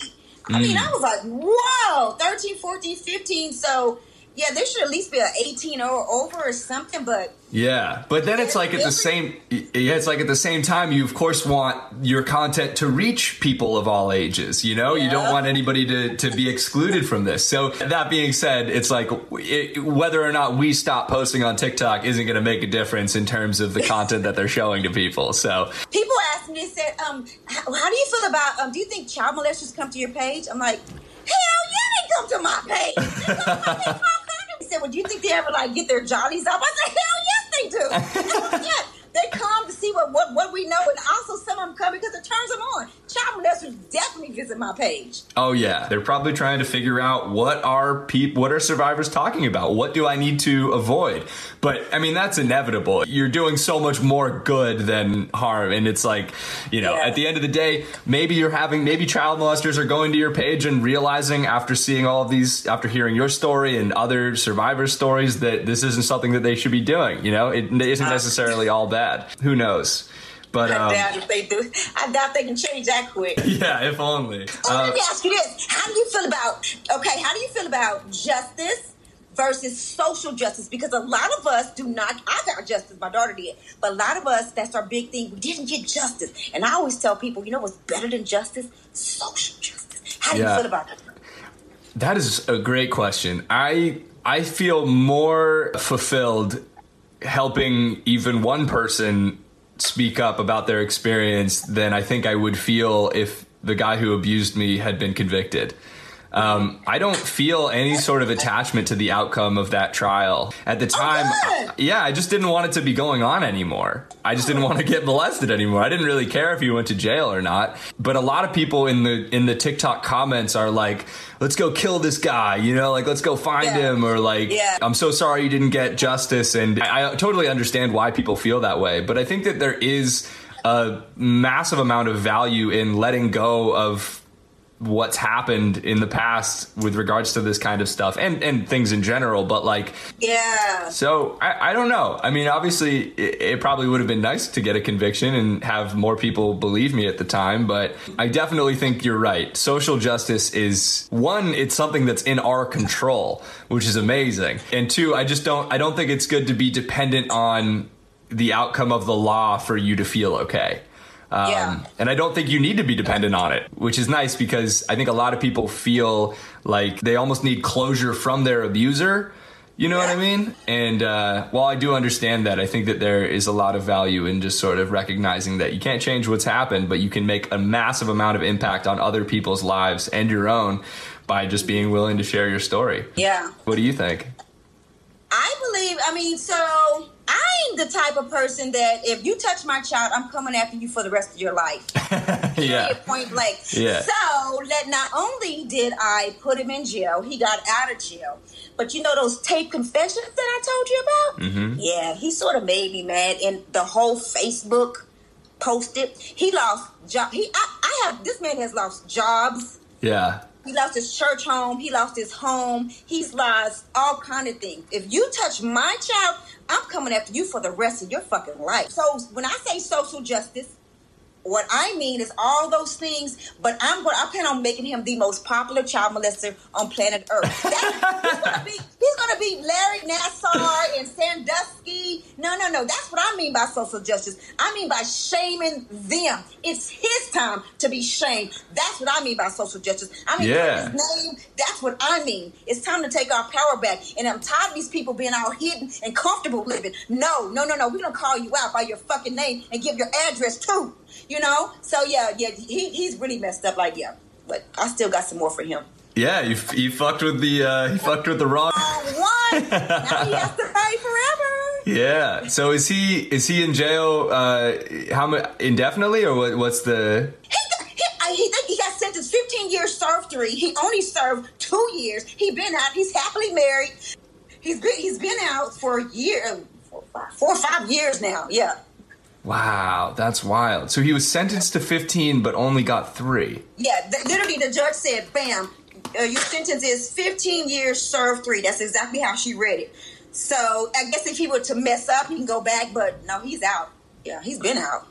I mean, Mm. I was like, whoa, 13, 14, 15. So, yeah, there should at least be an 18 or over or something, but Yeah, but then it's like at the same yeah, it's like at the same time you of course want your content to reach people of all ages, you know? Yeah. You don't want anybody to to be excluded from this. So that being said, it's like it, whether or not we stop posting on TikTok isn't going to make a difference in terms of the content that they're showing to people. So, people asked me, said, um, how, how do you feel about, um, do you think child molesters come to your page? I'm like, hell yeah, they come to my page. They come to my page all kinds of- He said, well, do you think they ever like get their jollies up? I said, hell yes, they do. Yeah, they come to see what, what, what we know, and also some of them come because it turns them on. Child molesters definitely visit my page. Oh yeah, they're probably trying to figure out what are peop- what are survivors talking about? What do I need to avoid? But I mean that's inevitable. You're doing so much more good than harm and it's like, you know, Yeah. at the end of the day, maybe you're having maybe child molesters are going to your page and realizing after seeing all of these after hearing your story and other survivor stories that this isn't something that they should be doing, you know? It isn't uh, necessarily all bad. Who knows? But I um, doubt if they do. I doubt they can change that quick. yeah, if only. Oh, Uh, let me ask you this: How do you feel about? Okay, how do you feel about justice versus social justice? Because a lot of us do not. I got justice. My daughter did, but a lot of us, that's our big thing. We didn't get justice, and I always tell people, you know what's better than justice? Social justice. How do Yeah. you feel about that? That is a great question. I I feel more fulfilled helping even one person speak up about their experience than I think I would feel if the guy who abused me had been convicted. Um, I don't feel any sort of attachment to the outcome of that trial. At the time, good. yeah, I just didn't want it to be going on anymore. I just didn't want to get molested anymore. I didn't really care if he went to jail or not. But a lot of people in the in the TikTok comments are like, "Let's go kill this guy," you know, like let's go find Yeah. him, or like, Yeah. "I'm so sorry you didn't get justice." And I, I totally understand why people feel that way. But I think that there is a massive amount of value in letting go of what's happened in the past with regards to this kind of stuff and and things in general but like Yeah. so I, I don't know. I mean, obviously, it, it probably would have been nice to get a conviction and have more people believe me at the time. But I definitely think you're right. Social justice is one. It's something that's in our control, which is amazing. And two, I just don't. I don't think it's good to be dependent on the outcome of the law for you to feel okay. Um, Yeah. And I don't think you need to be dependent on it, which is nice because I think a lot of people feel like they almost need closure from their abuser. You know what I mean? And uh, while I do understand that, I think that there is a lot of value in just sort of recognizing that you can't change what's happened, but you can make a massive amount of impact on other people's lives and your own by just being willing to share your story. Yeah. What do you think? I believe, I mean, so I'm the type of person that if you touch my child, I'm coming after you for the rest of your life. yeah. Point blank. Yeah. So that not only did I put him in jail, he got out of jail. But you know those tape confessions that I told you about? Mm-hmm. Yeah, he sort of made me mad, and the whole Facebook posted. He lost job. He, I, I have this man has lost jobs. Yeah. He lost his church home. He lost his home. He's lost all kind of things. If you touch my child, I'm coming after you for the rest of your fucking life. So when I say social justice, what I mean is all those things, but I'm going. I plan on making him the most popular child molester on planet Earth. That, he's gonna be. Larry Sandusky. No, no, no. That's what I mean by social justice. I mean by shaming them. It's his time to be shamed. That's what I mean by social justice. I mean Yeah. his name. That's what I mean. It's time to take our power back. And I'm tired of these people being all hidden and comfortable living. No, no, no, no. We're gonna call you out by your fucking name and give your address too. You know? So yeah, yeah, he, he's really messed up. Like yeah, but I still got some more for him. Yeah, you, you fucked with the uh, you fucked with the wrong. On one, now he has to pay forever. Yeah. So is he is he in jail? Uh, how much indefinitely, or what, what's the? He, got, he, he he got sentenced 15 years, served three. He only served two years. He been out. He's happily married. He's been he's been out for a year, four, five, four or five years now. Yeah. Wow, that's wild. So he was sentenced to 15, but only got three. Yeah, th- literally, the judge said, "Bam, uh, your sentence is 15 years, served three. That's exactly how she read it. So I guess if he were to mess up, he can go back. But no, he's out. Yeah, he's been out.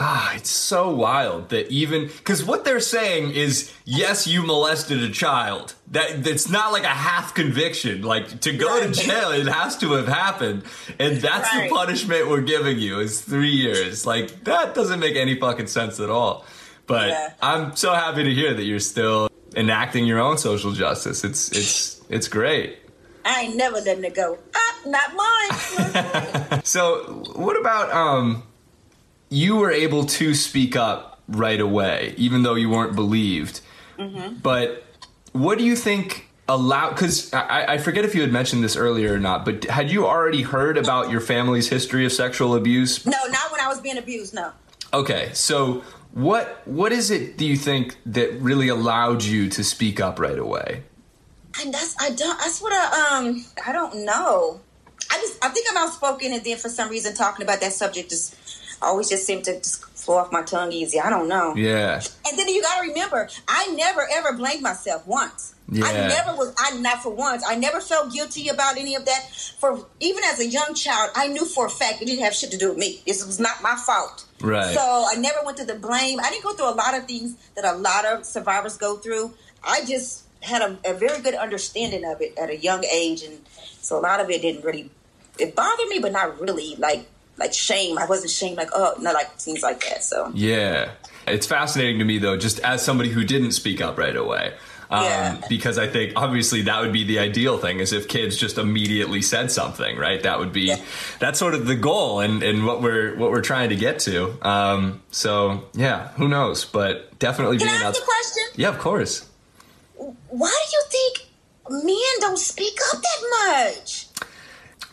Ah, it's so wild that even because what they're saying is yes, you molested a child. That that's not like a half conviction. Like to go to jail, it has to have happened, and that's Right. the punishment we're giving you is three years. Like that doesn't make any fucking sense at all. But Yeah. I'm so happy to hear that you're still enacting your own social justice. It's it's it's great. I ain't never letting it go. Ah, not mine. So, what about um you were able to speak up right away even though you weren't believed. But what do you think allowed cuz I, I forget if you had mentioned this earlier or not, but had you already heard about your family's history of sexual abuse? no, not when I was being abused. No. Okay. So, what what is it do you think that really allowed you to speak up right away? And that's I don't. That's what I um. I don't know. I just I think I'm outspoken, and then for some reason talking about that subject just always just seemed to just flow off my tongue easy. I don't know. Yeah. And then you got to remember, I never ever blamed myself once. Yeah. I never was. I not for once. I never felt guilty about any of that. For even as a young child, I knew for a fact it didn't have shit to do with me. This was not my fault. Right. So I never went to the blame. I didn't go through a lot of things that a lot of survivors go through. I just had a, a very good understanding of it at a young age, and so a lot of it didn't really it bothered me, but not really like like shame. I wasn't shamed like oh no like things like that. So Yeah. It's fascinating to me though, just as somebody who didn't speak up right away. Um, Yeah. Because I think obviously that would be the ideal thing is if kids just immediately said something, right? That would be Yeah. that's sort of the goal and, and what we're what we're trying to get to. Um, so yeah, who knows? But definitely can being I ask out. a question? Yeah, of course. Why do you think men don't speak up that much?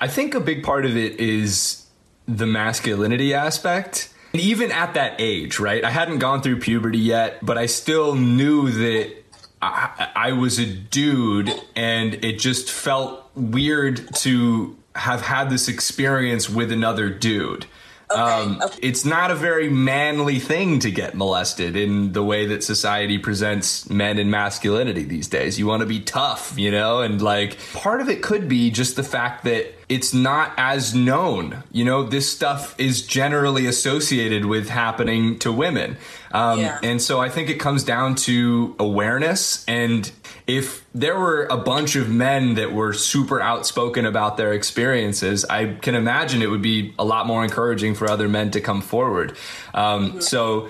I think a big part of it is the masculinity aspect. And even at that age, right? I hadn't gone through puberty yet, but I still knew that I, I was a dude and it just felt weird to have had this experience with another dude. Um, okay. It's not a very manly thing to get molested in the way that society presents men and masculinity these days. You want to be tough, you know, and like part of it could be just the fact that it's not as known. You know, this stuff is generally associated with happening to women. Um, Yeah. And so I think it comes down to awareness. And if there were a bunch of men that were super outspoken about their experiences, I can imagine it would be a lot more encouraging for other men to come forward. Um, So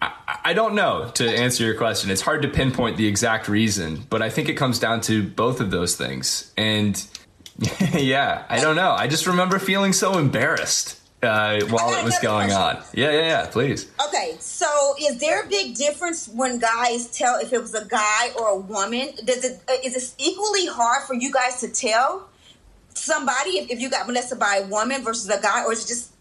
I, I don't know to answer your question. It's hard to pinpoint the exact reason, but I think it comes down to both of those things. And yeah, I don't know. I just remember feeling so embarrassed uh, while it was going on. Yeah, yeah, yeah. Please. Okay, so is there a big difference when guys tell if it was a guy or a woman? Does it uh, it equally hard for you guys to tell somebody if, if you got molested by a woman versus a guy, or is it just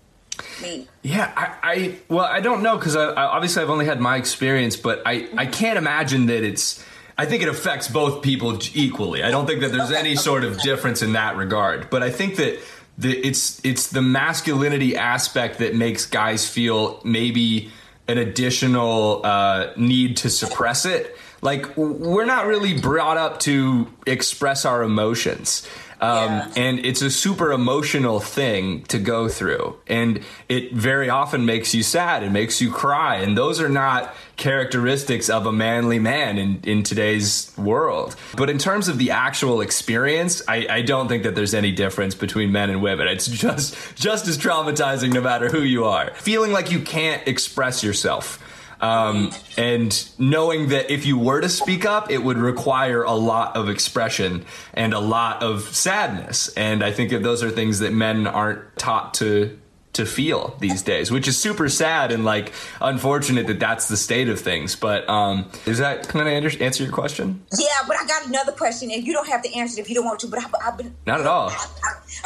me? Yeah, I, I well, I don't know because I, I, obviously I've only had my experience, but I, I can't imagine that it's. I think it affects both people equally. I don't think that there's any sort of difference in that regard. But I think that the it's it's the masculinity aspect that makes guys feel maybe an additional uh, need to suppress it. Like we're not really brought up to express our emotions. Um, Yeah. and it's a super emotional thing to go through. And it very often makes you sad and makes you cry. And those are not characteristics of a manly man in, in today's world. But in terms of the actual experience I, I don't think that there's any difference between men and women. It's just just as traumatizing no matter who you are. Feeling like you can't express yourself um, and knowing that if you were to speak up, it would require a lot of expression and a lot of sadness. And I think that those are things that men aren't taught to to feel these days, which is super sad and like unfortunate that that's the state of things. But um, is that kind of answer your question? Yeah, but I got another question, and you don't have to answer it if you don't want to. But I, I've been Not at all.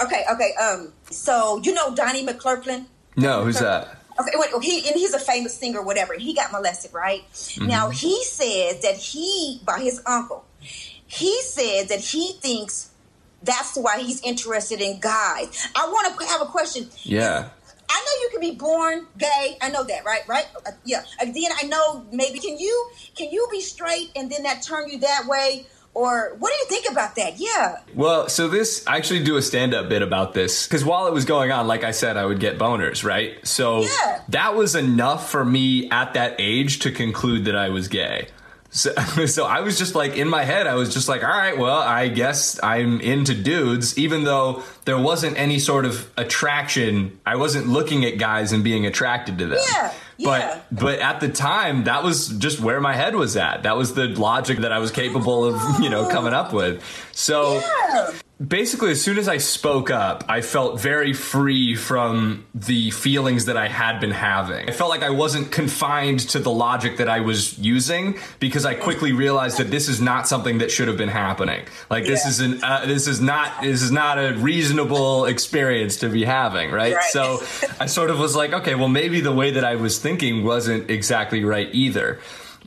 okay. Okay. Um. So you know Donnie McClurkin? No, who's that? Okay, well, he and he's a famous singer, whatever. He got molested, right? Mm-hmm. Now he says that he, by his uncle, he says that he thinks that's why he's interested in guys. I want to have a question. Yeah. I know you can be born gay. I know that, right? Right? Uh, yeah. And then I know maybe can you can you be straight and then that turn you that way? Or what do you think about that? Yeah. Well, so this I actually do a stand-up bit about this because while it was going on, like I said, I would get boners, right? So Yeah. that was enough for me at that age to conclude that I was gay. So, so I was just like in my head, I was just like, all right, well, I guess I'm into dudes, even though there wasn't any sort of attraction. I wasn't looking at guys and being attracted to them. Yeah, yeah. But but at the time, that was just where my head was at. That was the logic that I was capable of, you know, coming up with. So Yeah. Basically as soon as i spoke up i felt very free from the feelings that i had been having i felt like i wasn't confined to the logic that i was using because i quickly realized that this is not something that should have been happening like this is an uh, this is not this is not a reasonable experience to be having right, Right. so i sort of was like okay well maybe the way that i was thinking wasn't exactly right either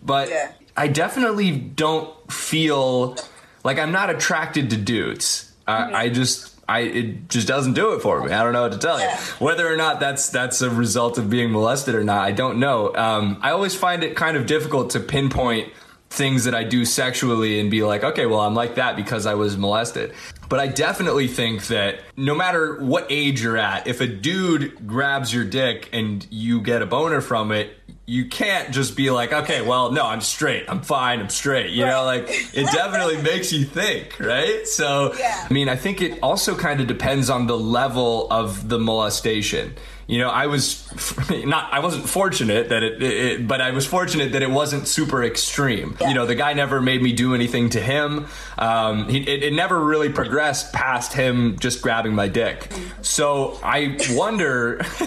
but Yeah. I definitely don't feel like I'm not attracted to dudes. I, I just I it just doesn't do it for me. I don't know what to tell you. Whether or not that's that's a result of being molested or not, I don't know. Um, I always find it kind of difficult to pinpoint things that I do sexually and be like, okay, well, I'm like that because I was molested. But I definitely think that no matter what age you're at, if a dude grabs your dick and you get a boner from it, you can't just be like, okay, well, no, I'm straight. I'm fine. I'm straight. You know, like it definitely makes you think, right? So, Yeah. I mean, I think it also kind of depends on the level of the molestation. You know, I was not, I wasn't fortunate that it, it, but I was fortunate that it wasn't super extreme. You know, the guy never made me do anything to him. Um, he, it, it never really progressed past him just grabbing my dick. So I wonder,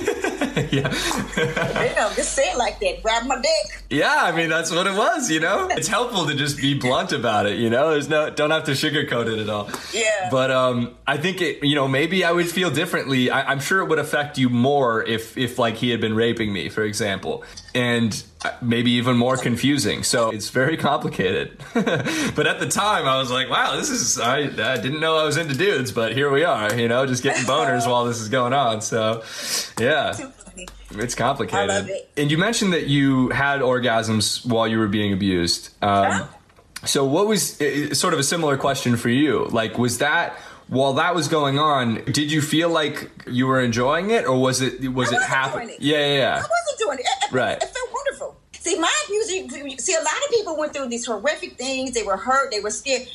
yeah. Damn, just say it like that. Grab my dick. Yeah, I mean that's what it was, you know. It's helpful to just be blunt about it, you know. There's no don't have to sugarcoat it at all. Yeah. But um, I think it, you know, maybe I would feel differently. I, I'm sure it would affect you more if if like he had been raping me, for example, and uh, maybe even more confusing. So it's very complicated. but at the time, I was like, wow, this is I, I didn't know I was into dudes, but here we are, you know, just getting boners while this is going on. So yeah. It's complicated. It. And you mentioned that you had orgasms while you were being abused. Um, Yeah. So, what was sort of a similar question for you? Like, was that while that was going on? Did you feel like you were enjoying it, or was it was I it happening? it. Yeah, yeah, I wasn't doing it- Right. It felt wonderful. See, my abuser, see, a lot of people went through these horrific things. They were hurt. They were scared.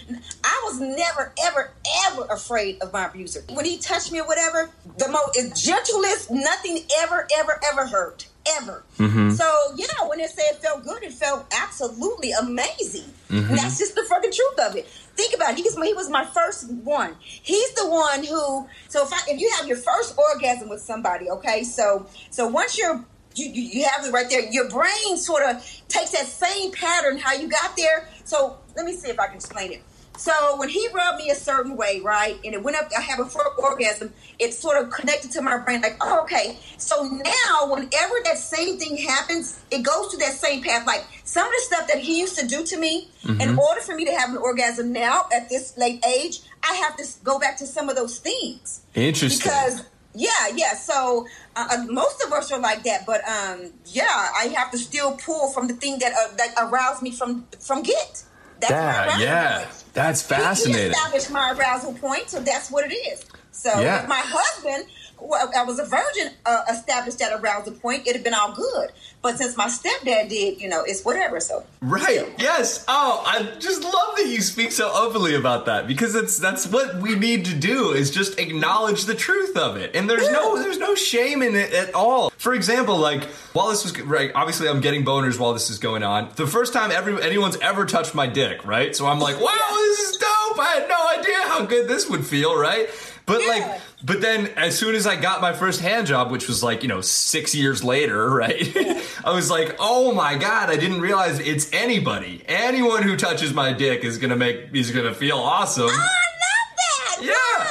I was never, ever, ever afraid of my abuser. When he touched me or whatever, the most gentlest, nothing ever, ever, ever hurt. Ever. Mm-hmm. So, yeah, when it said it felt good, it felt absolutely amazing. Mm-hmm. That's just the fucking truth of it. Think about it. He was, he was my first one. He's the one who. So if I, if you have your first orgasm with somebody, okay, so so once you're you, you, you have it right there. Your brain sort of takes that same pattern how you got there. So let me see if I can explain it. So when he rubbed me a certain way, right, and it went up, I have a first orgasm. It sort of connected to my brain, like, oh, okay. So now, whenever that same thing happens, it goes to that same path. Like some of the stuff that he used to do to me, in mm-hmm. order for me to have an orgasm now at this late age, I have to go back to some of those things Interesting. because yeah yeah so uh, uh, most of us are like that but um yeah i have to still pull from the thing that uh, that aroused me from from get that's my yeah, arousal yeah. point. That's He- he fascinating. established my arousal point so that's what it is so Yeah. my husband who I was a virgin uh, established that the point it'd have been all good but since my stepdad did you know it's whatever so Right. Yes. Oh, I just love that you speak so openly about that because it's that's what we need to do is just acknowledge the truth of it. And there's no there's no shame in it at all. For example, like while this was right, obviously I'm getting boners while this is going on. The first time every anyone's ever touched my dick, right? So I'm like, "Wow, this is dope. I had no idea how good this would feel, right?" But Yeah. like but then as soon as I got my first hand job, which was like, you know, six years later, right? I was like, oh my God, I didn't realize it's anybody. Anyone who touches my dick is gonna make is gonna feel awesome. Oh, i love that Yeah.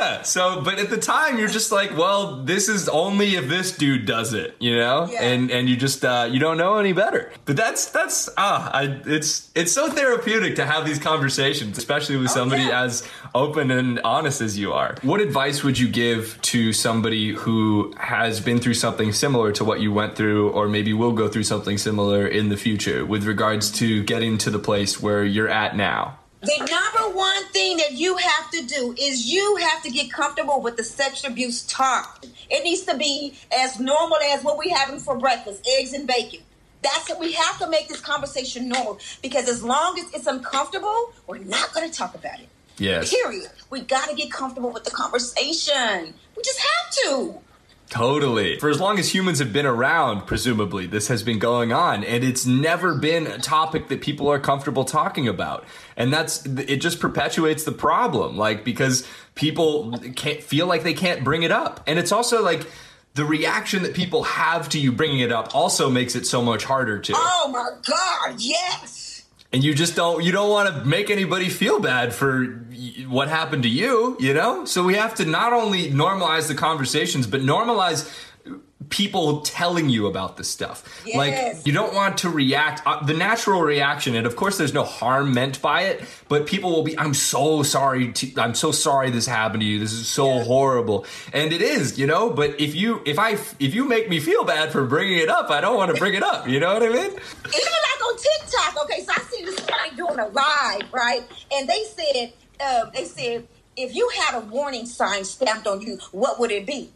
Yeah. So but at the time you're just like, well, this is only if this dude does it, you know? Yeah. And and you just uh you don't know any better. But that's that's ah, I it's it's so therapeutic to have these conversations, especially with somebody yeah. as open and honest as you are. What advice would you give to somebody who has been through something similar to what you went through, or maybe will go through something similar in the future with regards to getting to the place where you're at now? The number one thing that you have to do is you have to get comfortable with the sexual abuse talk. It needs to be as normal as what we having for breakfast, eggs and bacon. That's what we have to make this conversation normal because as long as it's uncomfortable, we're not going to talk about it. Yes. Period. We got to get comfortable with the conversation. We just have to. Totally. For as long as humans have been around, presumably, this has been going on, and it's never been a topic that people are comfortable talking about. And that's, it just perpetuates the problem, like, because people can't feel like they can't bring it up. And it's also like, the reaction that people have to you bringing it up also makes it so much harder to. Oh my God, yes. And you just don't, you don't want to make anybody feel bad for what happened to you, you know? So we have to not only normalize the conversations, but normalize people telling you about this stuff. Yes. Like you don't want to react uh, the natural reaction and of course there's no harm meant by it, but people will be I'm so sorry to, I'm so sorry this happened to you. This is so Yeah. horrible. And it is, you know, but if you if I if you make me feel bad for bringing it up, I don't want to bring it up. You know what I mean? even like on TikTok. Okay, so I see this guy doing a live, right? And they said, um, they said, if you had a warning sign stamped on you, what would it be?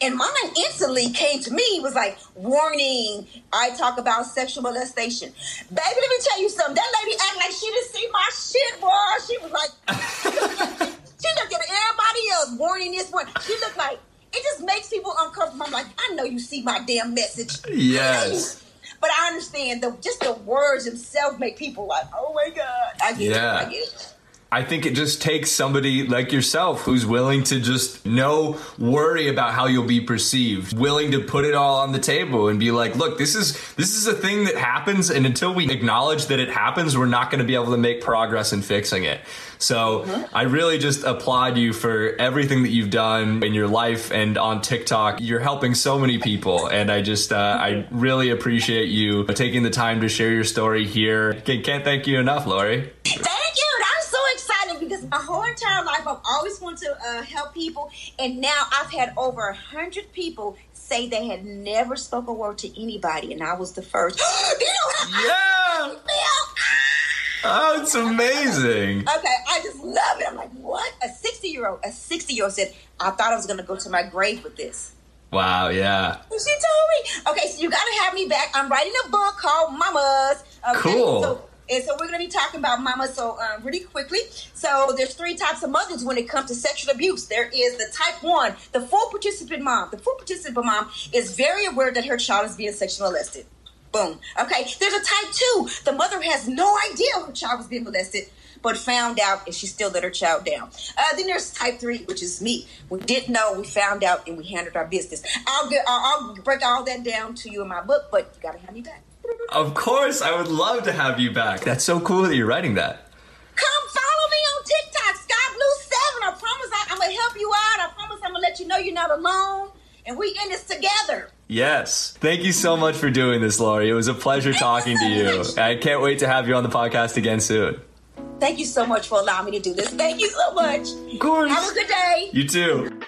And mine instantly came to me was like, warning, I talk about sexual molestation. Baby, let me tell you something. That lady act like she didn't see my shit, boy. She was like, she looked at everybody else, warning this one. She looked like, it just makes people uncomfortable. I'm like, I know you see my damn message. Yes. But I understand the just the words themselves make people like, oh my god. I get Yeah. it. I get it. I think it just takes somebody like yourself who's willing to just no worry about how you'll be perceived, willing to put it all on the table and be like, look, this is this is a thing that happens and until we acknowledge that it happens, we're not going to be able to make progress in fixing it. So, I really just applaud you for everything that you've done in your life and on TikTok. You're helping so many people and I just uh, I really appreciate you taking the time to share your story here. Can't can't thank you enough, Lori. Thank you. And I'm so excited because my whole entire life I've always wanted to uh, help people, and now I've had over a hundred people say they had never spoke a word to anybody, and I was the first. You know Yeah. I? Oh, it's amazing. Okay, I just love it. I'm like, what? A 60 year old, a 60 year old said, I thought I was going to go to my grave with this. Wow, yeah. And she told me, okay, so you got to have me back. I'm writing a book called Mamas. Okay, Cool. So, and so we're going to be talking about mama. So um, really quickly, so there's three types of mothers when it comes to sexual abuse. There is the type one, the full participant mom. The full participant mom is very aware that her child is being sexually molested. Boom. Okay. There's a type two. The mother has no idea her child was being molested, but found out and she still let her child down. Uh, then there's type three, which is me. We didn't know, we found out, and we handled our business. I'll get, I'll, I'll break all that down to you in my book, but you gotta have me back. Of course, I would love to have you back. That's so cool that you're writing that. Come follow me on TikTok, Sky Blue Seven. I promise I, I'm gonna help you out. I promise I'm gonna let you know you're not alone, and we in this together. Yes. Thank you so much for doing this, Lori. It was a pleasure talking to you. I can't wait to have you on the podcast again soon. Thank you so much for allowing me to do this. Thank you so much. Of course. Have a good day. You too.